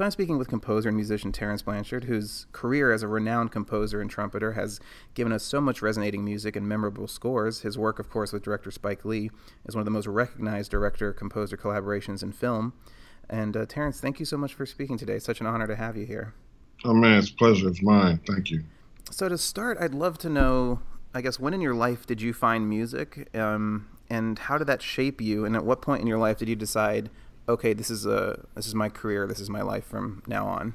So I'm speaking with composer and musician Terence Blanchard, whose career as a renowned composer and trumpeter has given us so much resonating music and memorable scores. His work, of course, with director Spike Lee is one of the most recognized director-composer collaborations in film. And uh, Terence, thank you so much for speaking today. It's such an honor to have you here. Oh man, it's a pleasure. It's mine. Thank you. So to start, I'd love to know, I guess, when in your life did you find music, um, and how did that shape you? And at what point in your life did you decide? Okay, this is a this is my career, this is my life from now on?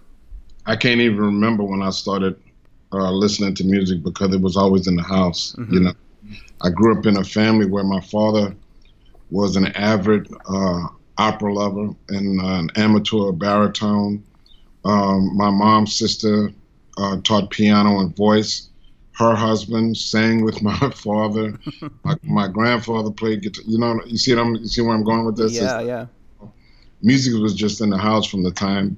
I can't even remember when I started uh, listening to music because it was always in the house. Mm-hmm. You know, I grew up in a family where my father was an avid uh, opera lover and uh, an amateur baritone. Um, my mom's sister uh, taught piano and voice. Her husband sang with my father. my, my, grandfather played guitar. You know, you see, I'm, you see where I'm going with this? Yeah, yeah music was just in the house from the time.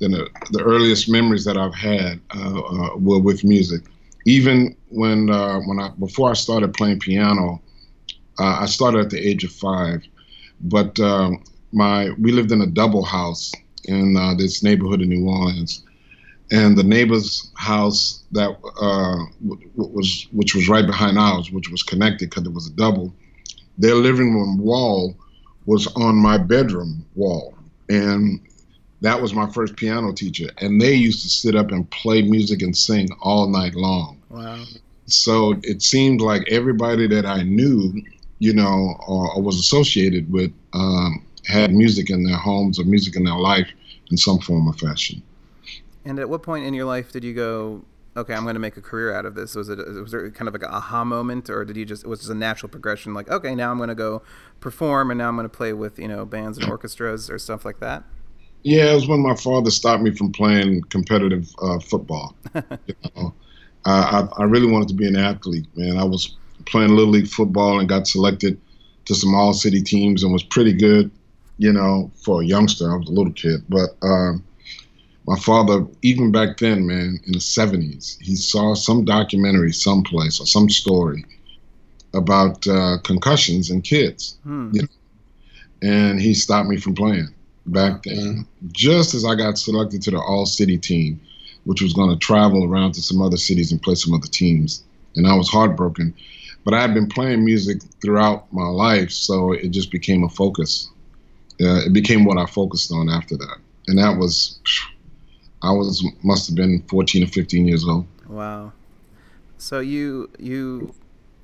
Then the, the earliest memories that I've had uh, uh, were with music. Even when uh, when I before I started playing piano, uh, I started at the age of five. But my we lived in a double house in this neighborhood in New Orleans, and the neighbor's house that uh, w- was which was right behind ours, which was connected because it was a double. Their living room wall was on my bedroom wall. And that was my first piano teacher. And they used to sit up and play music and sing all night long. Wow. So it seemed like everybody that I knew, you know, or, or was associated with, um, had music in their homes or music in their life in some form or fashion. And at what point in your life did you go, okay, I'm going to make a career out of this? Was it was there kind of like an aha moment, or did you just it was just a natural progression? Like, okay, now I'm going to go perform, and now I'm going to play with you know bands and orchestras or stuff like that. Yeah, it was when my father stopped me from playing competitive uh, football. you know? I, I really wanted to be an athlete, man. I was playing little league football and got selected to some all city teams and was pretty good, you know, for a youngster. I was a little kid, but. Um, my father, even back then, man, in the 70s, he saw some documentary someplace or some story about uh, concussions in kids. Hmm. You know? And he stopped me from playing back then, just as I got selected to the all city team, which was going to travel around to some other cities and play some other teams. And I was heartbroken. But I had been playing music throughout my life, so it just became a focus. Uh, it became what I focused on after that. And that was I was must have been 14 or 15 years old. Wow. So you you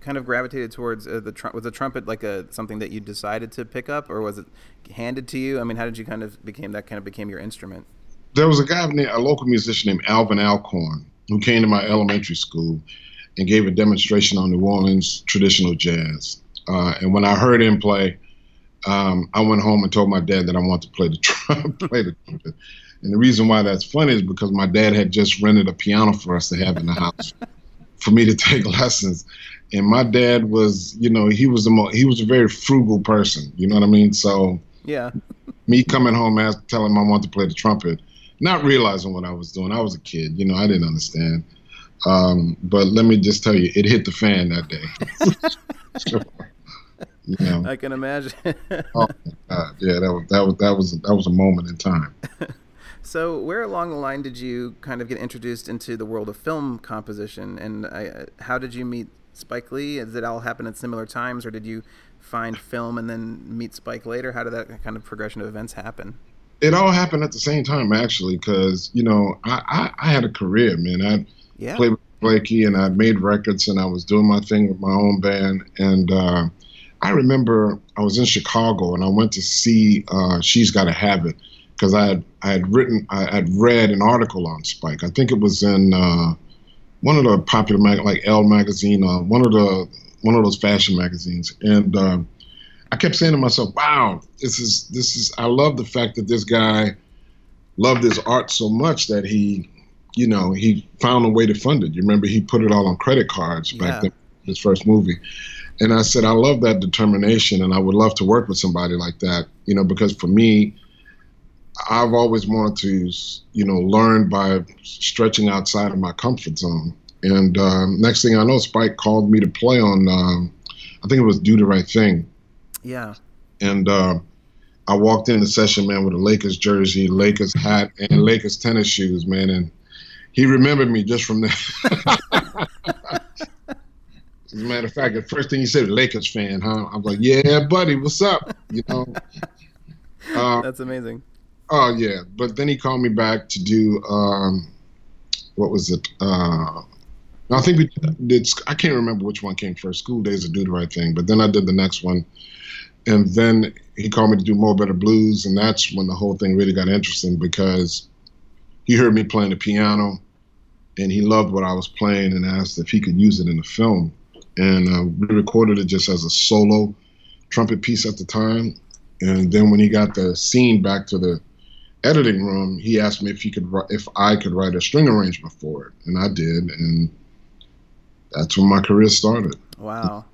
kind of gravitated towards uh, the tr- was the trumpet like a something that you decided to pick up or was it handed to you? I mean, how did you kind of became that kind of became your instrument? There was a guy named a local musician named Alvin Alcorn who came to my elementary school and gave a demonstration on New Orleans traditional jazz. Uh, and when I heard him play, um, I went home and told my dad that I wanted to play the trumpet. play the trumpet. And the reason why that's funny is because my dad had just rented a piano for us to have in the house for me to take lessons. And my dad was, you know, he was a mo- he was a very frugal person. You know what I mean? So yeah, me coming home and telling him I want to play the trumpet, not realizing what I was doing. I was a kid, you know, I didn't understand. Um, but let me just tell you, it hit the fan that day. sure. You know. I can imagine. oh God, yeah, that was that was that was that was a moment in time. So, where along the line did you kind of get introduced into the world of film composition, and I, how did you meet Spike Lee? Did it all happen at similar times, or did you find film and then meet Spike later? How did that kind of progression of events happen? It all happened at the same time, actually, because you know I, I, I, had a career, man. I yeah. played with Blakey, and I made records, and I was doing my thing with my own band, and. Uh, I remember I was in Chicago and I went to see uh, She's Gotta Have It because I had I had written I had read an article on Spike. I think it was in uh, one of the popular mag- like Elle magazine, uh, one of the one of those fashion magazines, and uh, I kept saying to myself, "Wow, this is this is I love the fact that this guy loved his art so much that he, you know, he found a way to fund it. You remember he put it all on credit cards back yeah. then, his first movie." And I said, I love that determination, and I would love to work with somebody like that, you know, because for me, I've always wanted to, you know, learn by stretching outside of my comfort zone. And um, next thing I know, Spike called me to play on, um, I think it was Do the Right Thing. Yeah. And uh, I walked in the session, man, with a Lakers jersey, Lakers hat, and Lakers tennis shoes, man, and he remembered me just from that. As a matter of fact, the first thing he said, Lakers fan, huh? I'm like, yeah, buddy, what's up? You know. Uh, That's amazing. Oh yeah, but then he called me back to do um, what was it? Uh, I think we did. I can't remember which one came first. School Daze or Do the Right Thing. But then I did the next one, and then he called me to do Mo' Better Blues, and that's when the whole thing really got interesting because he heard me playing the piano, and he loved what I was playing, and asked if he could use it in the film, and uh, we recorded it just as a solo trumpet piece at the time, and then when he got the scene back to the editing room, he asked me if he could if I could write a string arrangement for it, and I did, and that's when my career started. Wow.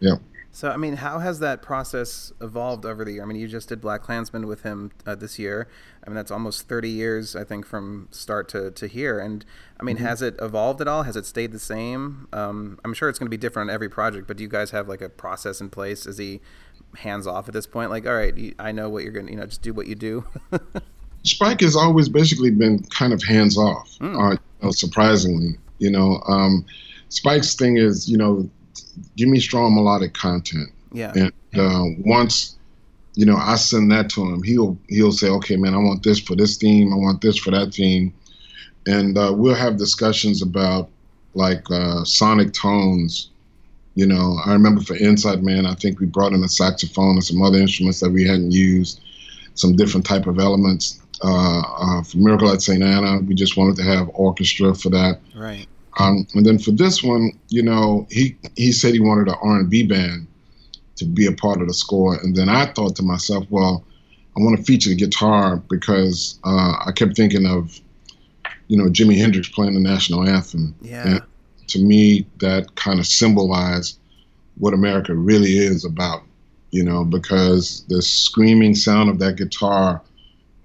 Yeah. So, I mean, how has that process evolved over the year? I mean, you just did BlacKkKlansman with him uh, this year. I mean, that's almost 30 years, I think, from start to, to here. And, I mean, mm-hmm. has it evolved at all? Has it stayed the same? Um, I'm sure it's going to be different on every project, but do you guys have, like, a process in place? Is he hands off at this point? Like, all right, I know what you're going to, you know, just do what you do? Spike has always basically been kind of hands off, mm. uh, you know, surprisingly. You know, um, Spike's thing is, you know, give me strong melodic content. Yeah. And uh, once, you know, I send that to him, he'll he'll say, okay, man, I want this for this theme, I want this for that theme, and uh, we'll have discussions about like uh, sonic tones. You know, I remember for Inside Man, I think we brought in a saxophone and some other instruments that we hadn't used, some different type of elements. Uh, uh, for Miracle at St. Anna, we just wanted to have orchestra for that. Right. Um, and then for this one, you know, he he said he wanted an R and B band to be a part of the score, and then I thought to myself, well, I want to feature the guitar because uh, I kept thinking of, you know, Jimi Hendrix playing the national anthem. Yeah. And to me, that kind of symbolized what America really is about, you know, because the screaming sound of that guitar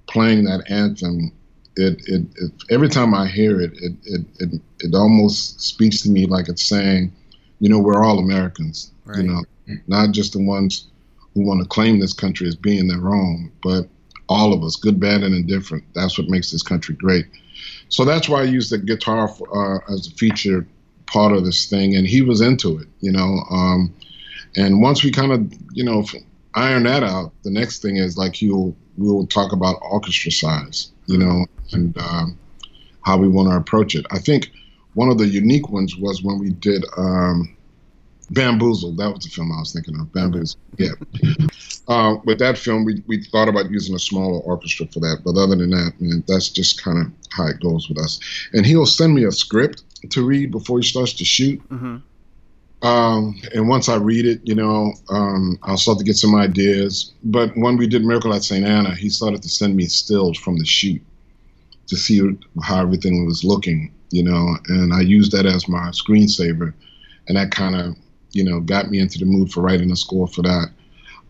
playing that anthem it, it, it, every time I hear it, it, it, it, it almost speaks to me like it's saying, you know, we're all Americans, right. you know, not just the ones who want to claim this country as being their own, but all of us, good, bad, and indifferent. That's what makes this country great. So that's why I used the guitar for, uh, as a featured part of this thing, and he was into it, you know. Um, and once we kind of, you know, iron that out, the next thing is like he'll we'll talk about orchestra size, you know, and um, how we want to approach it. I think one of the unique ones was when we did um, Bamboozled. That was the film I was thinking of. Bamboozled. Yeah. uh, with that film, we, we thought about using a smaller orchestra for that. But other than that, man, that's just kind of how it goes with us. And he'll send me a script to read before he starts to shoot. Mm-hmm. Um, and once I read it, you know, um, I'll start to get some ideas. But when we did Miracle at St. Anna, he started to send me stills from the shoot to see how everything was looking, you know, and I used that as my screensaver, and that kind of, you know, got me into the mood for writing a score for that.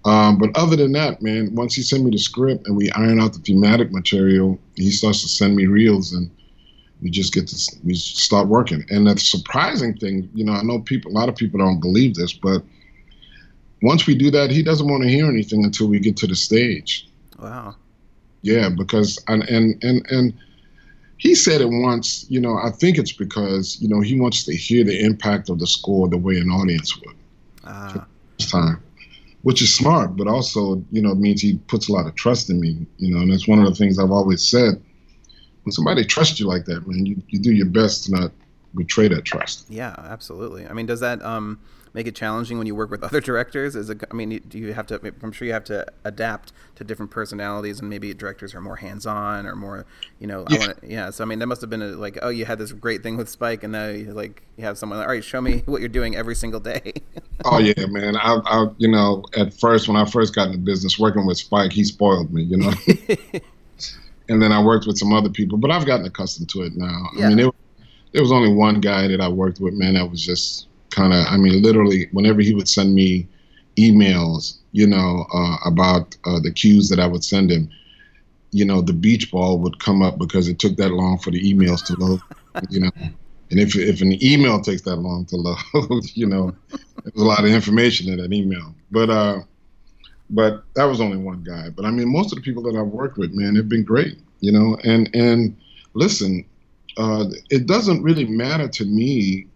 Um, but other than that, man, once he sent me the script and we iron out the thematic material, he starts to send me reels and we just get to we start working. And the surprising thing, you know, I know people, a lot of people don't believe this, but once we do that, he doesn't want to hear anything until we get to the stage. Wow. Yeah, because and and and and he said it once. You know, I think it's because you know he wants to hear the impact of the score the way an audience would. Ah. Time, which is smart, but also you know means he puts a lot of trust in me. You know, and that's one of the things I've always said. When somebody trusts you like that, man, you, you do your best to not betray that trust. Yeah, absolutely. I mean, does that um make it challenging when you work with other directors? Is it? I mean, do you have to? I'm sure you have to adapt to different personalities, and maybe directors are more hands-on or more, you know, yeah. I wanna, yeah. So I mean, that must have been a, like, oh, you had this great thing with Spike, and now you like you have someone. Like, All right, show me what you're doing every single day. oh yeah, man. I, I, you know, at first when I first got into business working with Spike, he spoiled me, you know. And then I worked with some other people, but I've gotten accustomed to it now. Yeah. I mean, it, there was only one guy that I worked with, man, that was just kind of, I mean, literally, whenever he would send me emails, you know, uh, about uh, the cues that I would send him, you know, the beach ball would come up because it took that long for the emails to load, you know. And if, if an email takes that long to load, you know, there's a lot of information in that email. But uh, but that was only one guy. But I mean, most of the people that I've worked with, man, have been great. You know, and and listen, uh, it doesn't really matter to me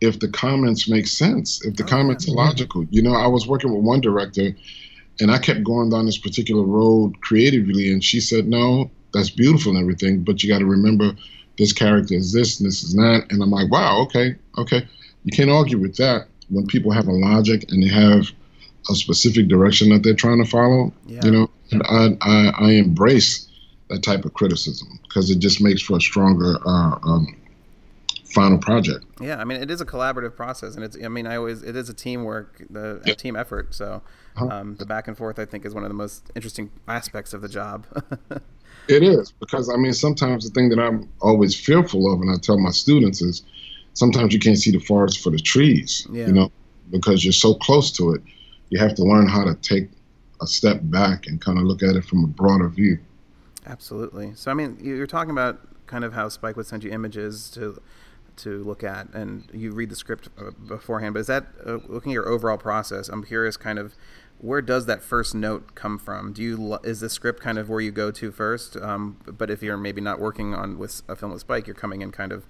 if the comments make sense, if the oh, comments are logical. You know, I was working with one director, and I kept going down this particular road creatively, and she said, "No, that's beautiful and everything, but you got to remember." This character is this, and this is that, and I'm like, wow, okay, okay. You can't argue with that when people have a logic and they have a specific direction that they're trying to follow. Yeah. You know, and I, I, I embrace that type of criticism because it just makes for a stronger uh, um, final project. Yeah, I mean, it is a collaborative process, and it's. I mean, I always it is a teamwork, the a team effort. So uh-huh. um, the back and forth, I think, is one of the most interesting aspects of the job. it is because I mean, sometimes the thing that I'm always fearful of, and I tell my students is, sometimes you can't see the forest for the trees. Yeah. You know, because you're so close to it you have to learn how to take a step back and kind of look at it from a broader view. Absolutely. So I mean, you're talking about kind of how Spike would send you images to to look at, and you read the script uh, beforehand. But is that uh, looking at your overall process? I'm curious, kind of, where does that first note come from? Do you is the script kind of where you go to first? Um, but if you're maybe not working on with a film with Spike, you're coming in kind of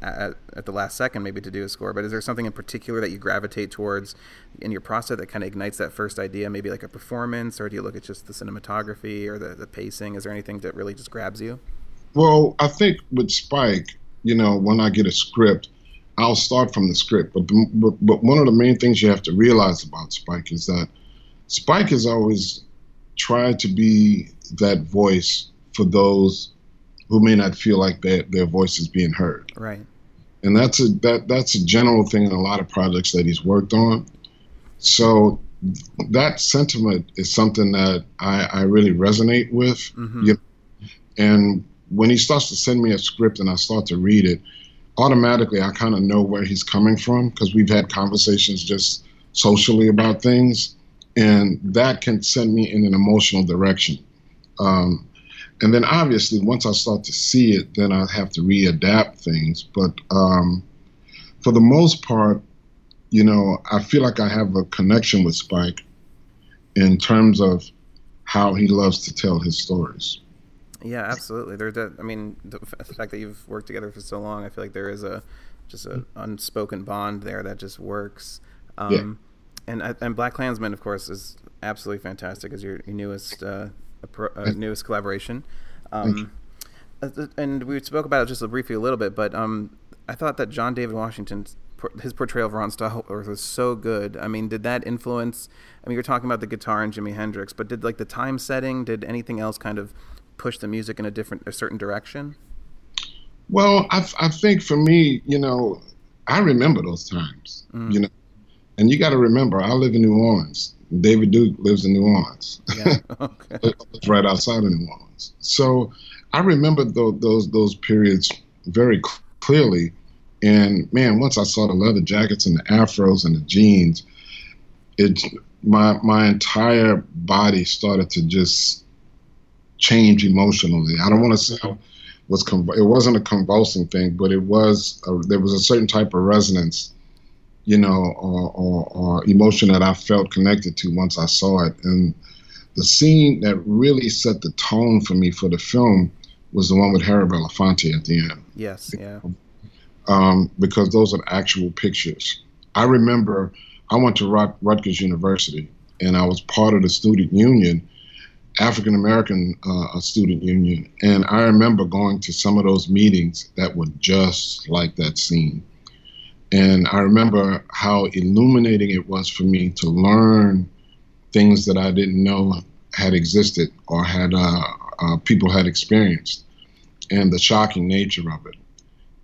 at, at the last second maybe to do a score but is there something in particular that you gravitate towards in your process that kind of ignites that first idea maybe like a performance or do you look at just the cinematography or the, the pacing? Is there anything that really just grabs you? Well i think with spike you know when i get a script i'll start from the script but, but, but one of the main things you have to realize about spike is that spike has always tried to be that voice for those who may not feel like their their voice is being heard. Right. And that's a that that's a general thing in a lot of projects that he's worked on. So that sentiment is something that I, I really resonate with. Mm-hmm. You know? And when he starts to send me a script and I start to read it, automatically I kind of know where he's coming from because we've had conversations just socially about things, and that can send me in an emotional direction. Um, and then obviously once I start to see it, then I have to readapt things. But um, for the most part, you know, I feel like I have a connection with Spike in terms of how he loves to tell his stories. Yeah, absolutely. There, I mean, the fact that you've worked together for so long, I feel like there is a just an unspoken bond there that just works. Um, yeah. And and BlacKkKlansman, of course, is absolutely fantastic as your, your newest uh, pro, uh, newest collaboration. Um, and we spoke about it just briefly a little bit, but um, I thought that John David Washington's his portrayal of Ron Stallworth was so good. I mean, did that influence? I mean, you're talking about the guitar and Jimi Hendrix, but did like the time setting? Did anything else kind of push the music in a different, a certain direction? Well, I, I think for me, you know, I remember those times. Mm. You know, and you got to remember, I live in New Orleans. David Duke lives in New Orleans. Yeah. Okay. it's right outside of New Orleans. So I remember those those, those periods very clearly. And man, once I saw the leather jackets and the afros and the jeans, it my my entire body started to just change emotionally. I don't want to say was it wasn't a convulsing thing, but it was a, there was a certain type of resonance you know, or, or, or, emotion that I felt connected to once I saw it. And the scene that really set the tone for me for the film was the one with Harry Belafonte at the end. Yes, yeah. Um, because those are actual pictures. I remember I went to Rut- Rutgers University and I was part of the student union, African American uh, student union. And I remember going to some of those meetings that were just like that scene. And I remember how illuminating it was for me to learn things that I didn't know had existed or had uh, uh, people had experienced, and the shocking nature of it.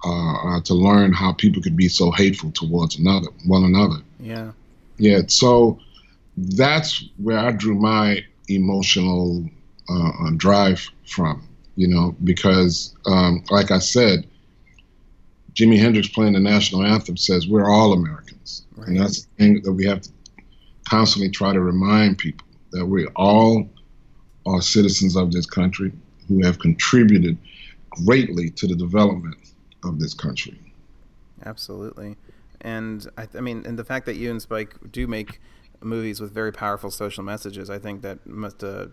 Uh, uh to learn how people could be so hateful towards another, one another. Yeah. Yeah. So that's where I drew my emotional uh, uh, drive from. You know, because um, like I said, Jimi Hendrix playing the national anthem says we're all Americans. Right. And that's the thing that we have to constantly try to remind people that we all are citizens of this country who have contributed greatly to the development of this country. Absolutely. And I, I mean, and the fact that you and Spike do make movies with very powerful social messages. I think that must uh,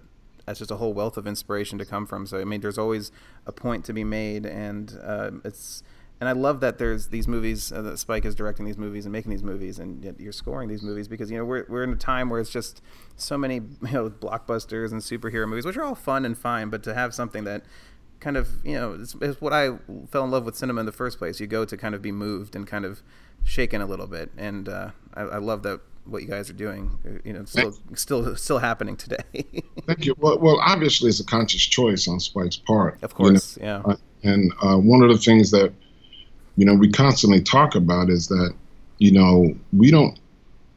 that's just a whole wealth of inspiration to come from. So I mean, there's always a point to be made, and uh, it's and I love that there's these movies uh, that Spike is directing these movies and making these movies, and you're scoring these movies because you know we're we're in a time where it's just so many you know blockbusters and superhero movies, which are all fun and fine, but to have something that kind of you know it's, it's what I fell in love with cinema in the first place. You go to kind of be moved and kind of shaken a little bit, and uh, I, I love that what you guys are doing. Uh, you know, still still still happening today. Thank you. Well, well, obviously it's a conscious choice on Spike's part. Of course, you know? yeah. Uh, and uh, one of the things that you know, we constantly talk about is that, you know, we don't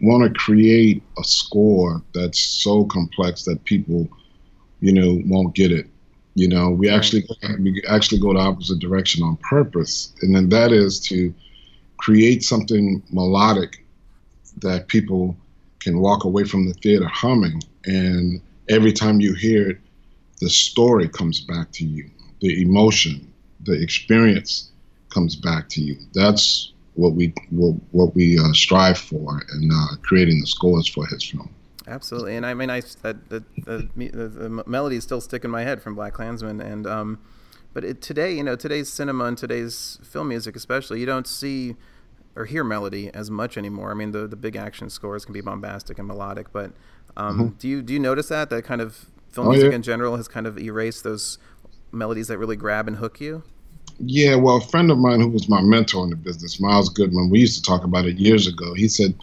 want to create a score that's so complex that people, you know, won't get it. You know, we actually we actually go the opposite direction on purpose, and then that is to create something melodic that people can walk away from the theater humming, and every time you hear it, the story comes back to you, the emotion, the experience comes back to you. That's what we what, what we uh, strive for in uh, creating the scores for his film. Absolutely, and I mean, I that the, the, the, the melodies still stick in my head from BlacKkKlansman, and um, but it, today, you know, today's cinema and today's film music, especially, you don't see or hear melody as much anymore. I mean, the the big action scores can be bombastic and melodic, but um, mm-hmm. do you do you notice that that kind of film oh, music yeah. in general has kind of erased those melodies that really grab and hook you? Yeah, well, a friend of mine who was my mentor in the business, Miles Goodman, we used to talk about it years ago. He said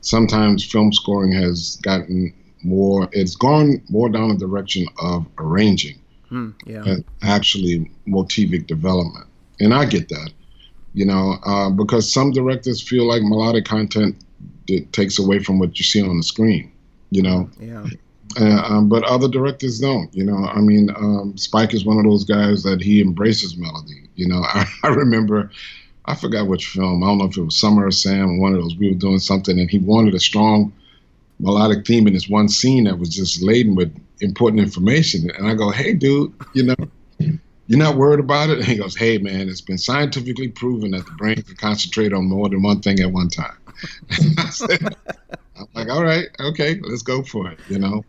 sometimes film scoring has gotten more, it's gone more down the direction of arranging hmm, yeah. and actually motivic development. And I get that, you know, uh, because some directors feel like melodic content it takes away from what you see on the screen, you know. Yeah. Uh, um, but other directors don't. You know, I mean, um, Spike is one of those guys that he embraces melody. You know, I, I, remember, I forgot which film. I don't know if it was Summer of Sam, or one of those. We were doing something, and he wanted a strong melodic theme in this one scene that was just laden with important information. And I go, "Hey, dude, you know." You're not worried about it? And he goes, Hey, man, it's been scientifically proven that the brain can concentrate on more than one thing at one time. I'm like, all right, okay, let's go for it, you know?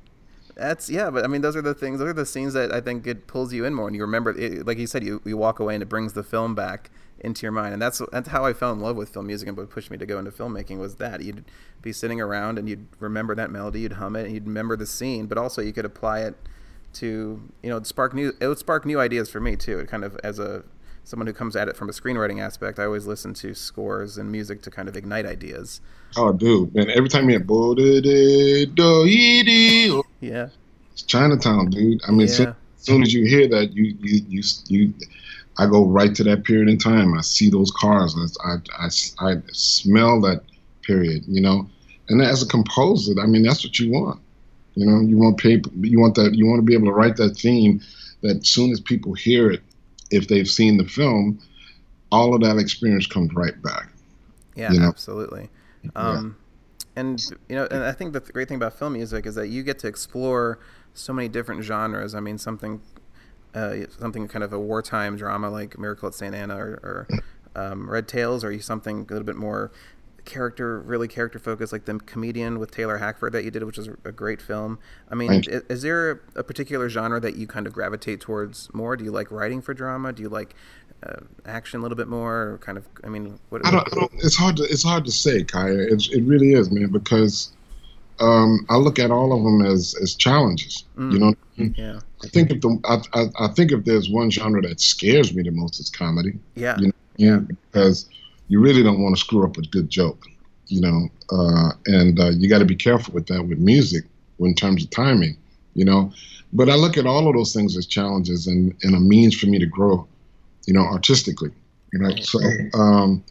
That's yeah, but I mean, those are the things. Those are the scenes that I think it pulls you in more, and you remember. It, like you said, you you walk away and it brings the film back into your mind, and that's that's how I fell in love with film music and what pushed me to go into filmmaking was that you'd be sitting around and you'd remember that melody, you'd hum it, and you'd remember the scene, but also you could apply it to you know spark new. It would spark new ideas for me too. It kind of as a someone who comes at it from a screenwriting aspect, I always listen to scores and music to kind of ignite ideas. Oh, dude, man! Every time you hear yeah, it's Chinatown, dude. I mean, yeah. so, as soon as you hear that, you you you you. I go right to that period in time. I see those cars. I, I, I, I smell that period, you know. And as a composer, I mean, that's what you want. You know, you want paper. You want that. You want to be able to write that theme. That as soon as people hear it, if they've seen the film, all of that experience comes right back. Yeah, you know? absolutely. Um, yeah. And you know, and I think the great thing about film music is that you get to explore so many different genres. I mean, something, uh, something kind of a wartime drama like Miracle at St. Anna or, or um, Red Tails, or something a little bit more character, really character focused, like the comedian with Taylor Hackford that you did, which was a great film. I mean, is, is, there a particular genre that you kind of gravitate towards more? Do you like writing for drama? Do you like uh, action a little bit more? Kind of, I mean, what? I don't, I don't, it's hard to it's hard to say, Kaya. It's, it really is, man, because um, I look at all of them as as challenges. Mm. You know, I mean? yeah. I think if the I, I, I, think if there's one genre that scares me the most, it's comedy. Yeah. You know, yeah. Because you really don't want to screw up a good joke, you know. Uh, and uh, you got to be careful with that with music in terms of timing, you know. But I look at all of those things as challenges and, and a means for me to grow, you know, artistically, you know. So, um,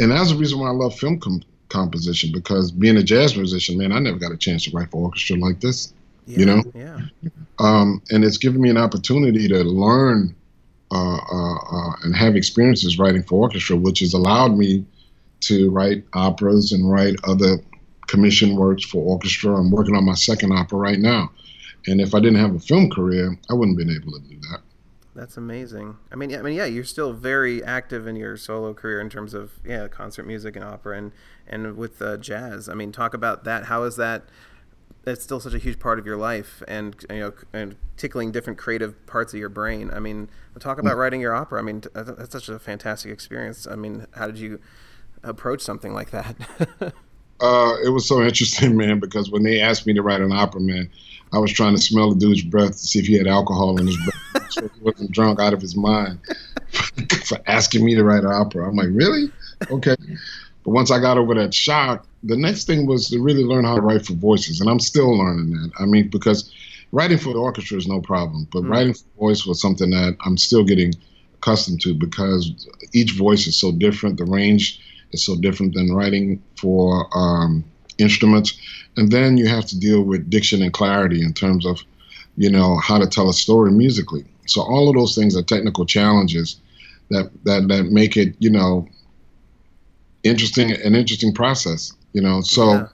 and that's the reason why I love film com- composition because being a jazz musician, man, I never got a chance to write for orchestra like this, yeah, you know. Yeah. Um, and it's given me an opportunity to learn uh, uh, uh, and have experiences writing for orchestra, which has allowed me to write operas and write other commission works for orchestra. I'm working on my second opera right now. And if I didn't have a film career, I wouldn't have been able to do that. That's amazing. I mean, yeah, I mean, yeah, you're still very active in your solo career in terms of yeah, concert music and opera and and with uh, jazz. I mean, talk about that. How is that? That's still such a huge part of your life, and you know, and tickling different creative parts of your brain. I mean, talk about mm. writing your opera. I mean, that's such a fantastic experience. I mean, how did you approach something like that? uh, it was so interesting, man, because when they asked me to write an opera, man, I was trying to smell the dude's breath to see if he had alcohol in his breath, so he wasn't drunk out of his mind for asking me to write an opera. I'm like, really? Okay. But once I got over that shock, the next thing was to really learn how to write for voices, and I'm still learning that. I mean, because writing for the orchestra is no problem, but mm writing for voice was something that I'm still getting accustomed to because each voice is so different. The range is so different than writing for um, instruments. And then you have to deal with diction and clarity in terms of, you know, how to tell a story musically. So all of those things are technical challenges that that that make it, you know, interesting an interesting process. You know, so. Yeah.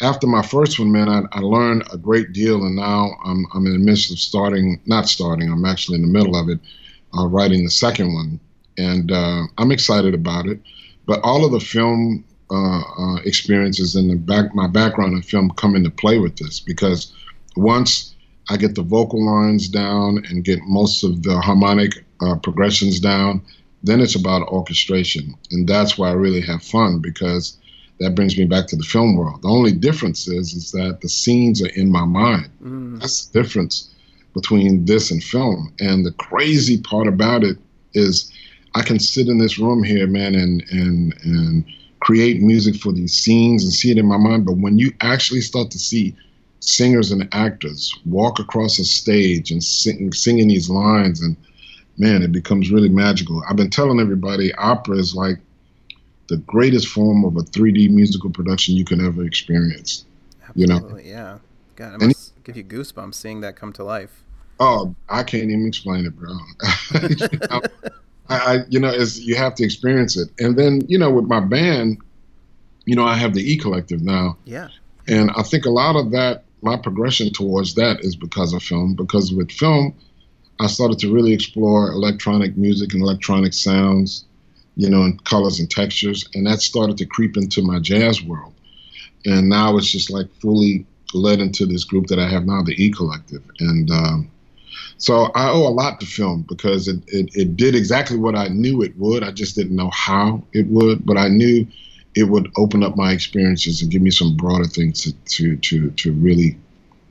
After my first one, man, I, I learned a great deal, and now I'm, I'm in the midst of starting, not starting, I'm actually in the middle of it, uh, writing the second one. And uh, I'm excited about it. But all of the film uh, uh, experiences and the back my background in film come into play with this because once I get the vocal lines down and get most of the harmonic uh, progressions down, then it's about orchestration, and that's why I really have fun because that brings me back to the film world. The only difference is is that the scenes are in my mind. Mm. That's the difference between this and film. And the crazy part about it is I can sit in this room here, man, and and and create music for these scenes and see it in my mind. But when you actually start to see singers and actors walk across a stage and sing, singing these lines, and man, it becomes really magical. I've been telling everybody opera is like the greatest form of a 3D musical production you can ever experience. Absolutely, you know? yeah. God, it must and, give you goosebumps seeing that come to life. Oh, I can't even explain it, bro. I, I, you know, is you have to experience it. And then, you know, with my band, you know, I have the E Collective now. Yeah. And I think a lot of that, my progression towards that is because of film. Because with film, I started to really explore electronic music and electronic sounds, you know, and colors and textures. And that started to creep into my jazz world. And now it's just like fully led into this group that I have now, the E Collective. And um, so I owe a lot to film because it, it, it did exactly what I knew it would. I just didn't know how it would, but I knew it would open up my experiences and give me some broader things to to to, to really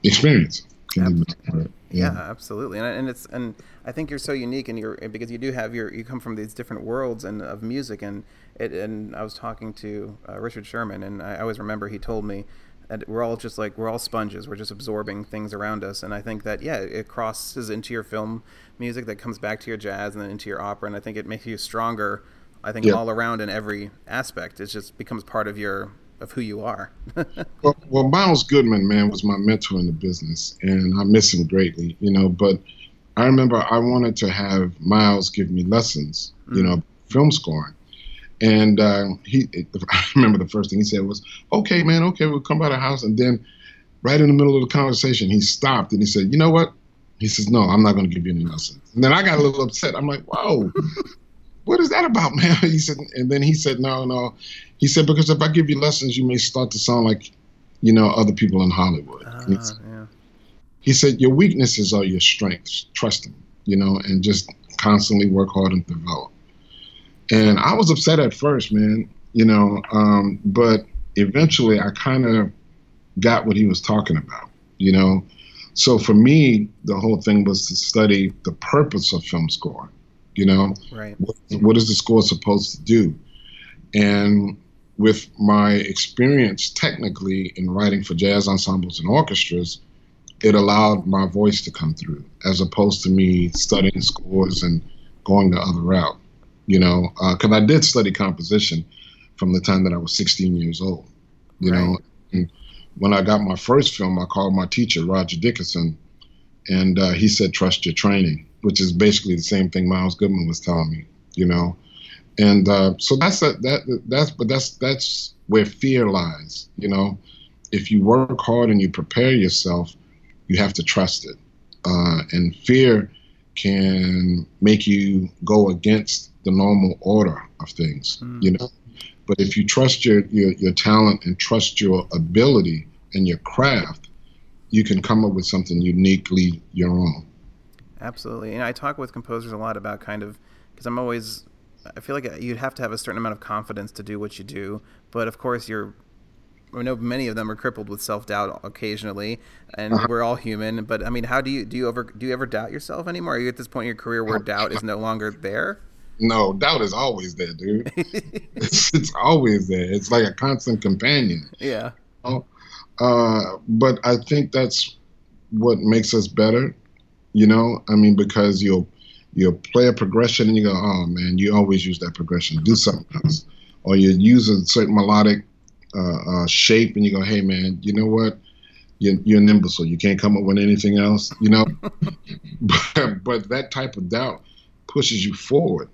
experience. Absolutely. Yeah. yeah, absolutely, and, and it's and I think you're so unique, and you're because you do have your you come from these different worlds and of music, and it and I was talking to uh, Richard Sherman, and I always remember he told me and we're all just like we're all sponges. We're just absorbing things around us. And i think that yeah it crosses into your film music that comes back to your jazz and then into your opera. And i think it makes you stronger i think yeah. all around in every aspect. It just becomes part of your of who you are. Well, well miles goodman man was my mentor in the business and i miss him greatly you know but i remember i wanted to have miles give me lessons mm-hmm. you know film scoring and uh, he, I remember the first thing he said was, "Okay, man, okay, we'll come by the house." And then, right in the middle of the conversation, he stopped and he said, "You know what?" He says, "No, I'm not going to give you any lessons." And then I got a little upset. I'm like, "Whoa, what is that about, man?" He said, and then he said, "No, no." He said, "Because if I give you lessons, you may start to sound like, you know, other people in Hollywood." Uh, he, said, yeah. he said, "Your weaknesses are your strengths. Trust them, you know, and just constantly work hard and develop." And I was upset at first, man, you know, um, but eventually I kind of got what he was talking about, you know. So for me, the whole thing was to study the purpose of film scoring, you know. Right. What, what is the score supposed to do? And with my experience technically in writing for jazz ensembles and orchestras, it allowed my voice to come through as opposed to me studying scores and going the other route you know, because uh, I did study composition from the time that I was 16 years old, you right. know. And when I got my first film, I called my teacher, Roger Dickerson, and uh, he said, trust your training, which is basically the same thing Miles Goodman was telling me, you know. And uh, so that's a, that that's but that's that's where fear lies, you know. If you work hard and you prepare yourself, you have to trust it. Uh, and fear can make you go against the normal order of things, mm. you know. But if you trust your, your your talent and trust your ability and your craft, you can come up with something uniquely your own. Absolutely, and I talk with composers a lot about kind of because I'm always I feel like you'd have to have a certain amount of confidence to do what you do, but of course you're I know many of them are crippled with self doubt occasionally, and uh-huh. we're all human. But I mean, how do you do you ever do you ever doubt yourself anymore? Are you at this point in your career where doubt is no longer there? No, doubt is always there, dude. it's, it's, always there. It's like a constant companion. Yeah. uh, but I think that's what makes us better. You know, I mean, because you'll you'll play a progression and you go, oh man, you always use that progression. Do something else, or you use a certain melodic uh, uh, shape, and you go, "Hey, man, you know what? You're, you're an imbecile. You can't come up with anything else." You know, but, but that type of doubt pushes you forward.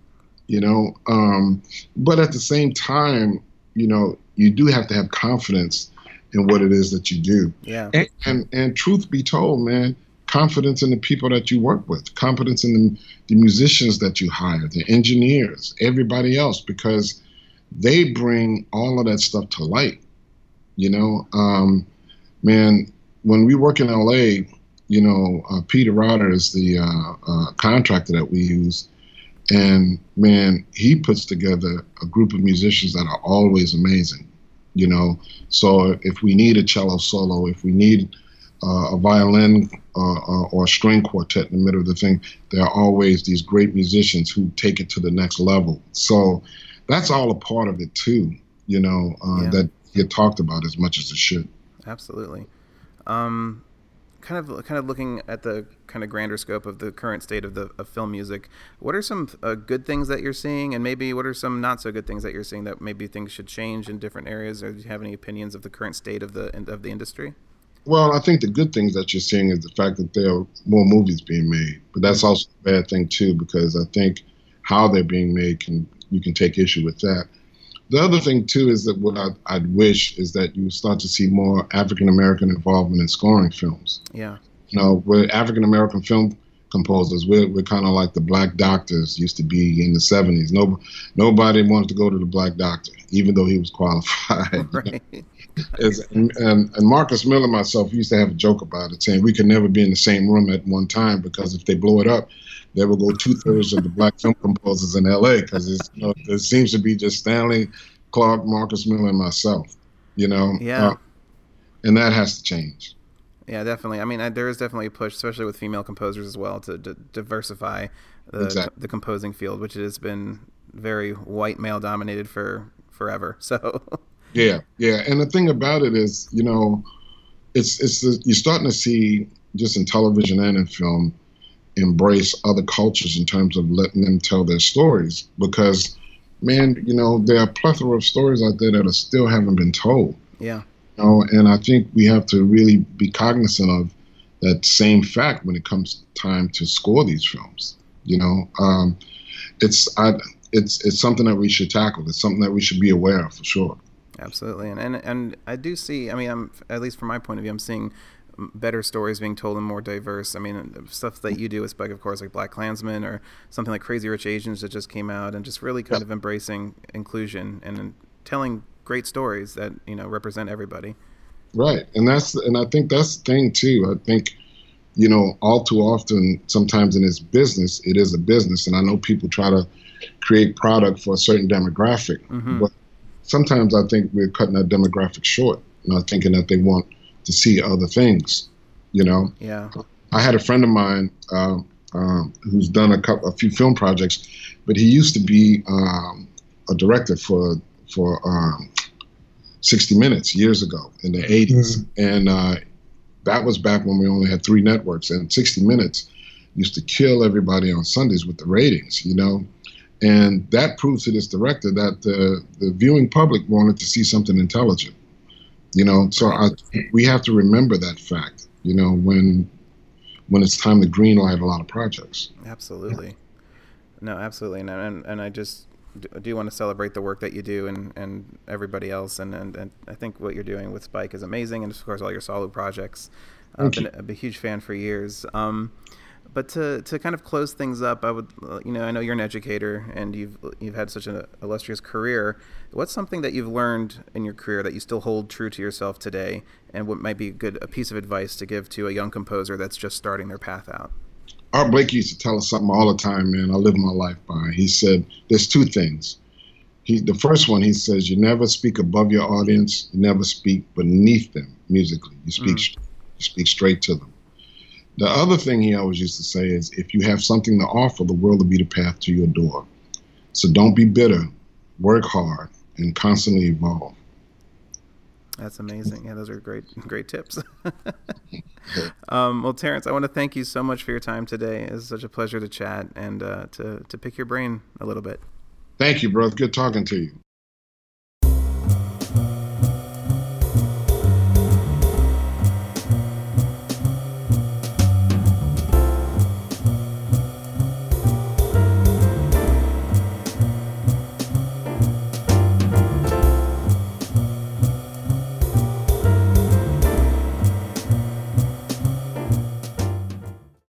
You know, um, but at the same time, you know, you do have to have confidence in what it is that you do. Yeah. And, and, and truth be told, man, confidence in the people that you work with, confidence in the, the musicians that you hire, the engineers, everybody else, because they bring all of that stuff to light. You know, um, man, when we work in LA, you know, uh, Peter Rotter is the uh, uh, contractor that we use. And man, he puts together a group of musicians that are always amazing. You know, so if we need a cello solo, if we need uh, a violin uh, uh, or a string quartet in the middle of the thing, there are always these great musicians who take it to the next level. So that's all a part of it too. You know uh, yeah. that get talked about as much as it should. Absolutely. Um, kind of kind of looking at the kind of grander scope of the current state of the of film music. What are some uh, good things that you're seeing, and maybe what are some not so good things that you're seeing that maybe things should change in different areas? Or do you have any opinions of the current state of the of the industry? Well, I think the good things that you're seeing is the fact that there are more movies being made, but that's mm-hmm. also a bad thing too because I think how they're being made can you can take issue with that. The other thing too is that what I'd, I'd wish is that you start to see more African American involvement in scoring films. Yeah. You know, we're African American film composers. We're, we're kind of like the black doctors used to be in the 70s. No, nobody wanted to go to the black doctor, even though he was qualified. Right. and, and, and Marcus Miller and myself used to have a joke about it, saying we could never be in the same room at one time because if they blow it up, there will go two thirds of the black film composers in LA because you know, there seems to be just Stanley Clarke, Marcus Miller, and myself. You know, yeah, uh, and that has to change. Yeah, definitely. I mean, I, there is definitely a push, especially with female composers as well, to, to diversify the, exactly. the composing field, which has been very white male dominated for forever. So. yeah, yeah, and the thing about it is, you know, it's it's the, you're starting to see just in television and in film embrace other cultures in terms of letting them tell their stories. Because man you know there are a plethora of stories out there that are still haven't been told. Yeah. You know, and i think we have to really be cognizant of that same fact when it comes time to score these films you know? Um, it's I, it's it's something that we should tackle. It's something that we should be aware of for sure. Absolutely. And and, and i do see i mean i'm at least from my point of view i'm seeing better stories being told and more diverse. I mean, stuff that you do with Spike, of course, like BlacKkKlansman or something like Crazy Rich Asians that just came out, and just really kind of embracing inclusion and telling great stories that you know represent everybody. Right, and that's and I think that's the thing too. I think you know all too often, sometimes in this business, it is a business, and I know people try to create product for a certain demographic, mm-hmm. but sometimes I think we're cutting that demographic short, not thinking that they want to see other things. You know. Yeah. I had a friend of mine uh, um, who's done a couple, a few film projects, but he used to be um, a director for for um, 60 Minutes years ago in the 80s, mm-hmm. and uh, that was back when we only had three networks, and 60 Minutes used to kill everybody on Sundays with the ratings, you know. And that proves to this director that the, the viewing public wanted to see something intelligent. You know, so I, we have to remember that fact. You know, when when it's time to greenlight a lot of projects. Absolutely. No, absolutely, and and, and I just do want to celebrate the work that you do and, and everybody else, and, and, and I think what you're doing with Spike is amazing, and of course all your solo projects. I've been a, a huge fan for years. Um, But to, to kind of close things up, I would, you know, I know you're an educator and you've you've had such an illustrious career. What's something that you've learned in your career that you still hold true to yourself today, and what might be a good a piece of advice to give to a young composer that's just starting their path out? Art Blakey used to tell us something all the time, man. I live my life by. He said, "There's two things. He, the first one, he says, you never speak above your audience. You never speak beneath them musically. You speak, mm. you speak straight to them." The other thing he always used to say is if you have something to offer, the world will be the path to your door. So don't be bitter, work hard, and constantly evolve. That's amazing. Yeah, those are great, great tips. um, well, Terence, I want to thank you so much for your time today. It's such a pleasure to chat and uh, to to pick your brain a little bit. Thank you, brother. Good talking to you.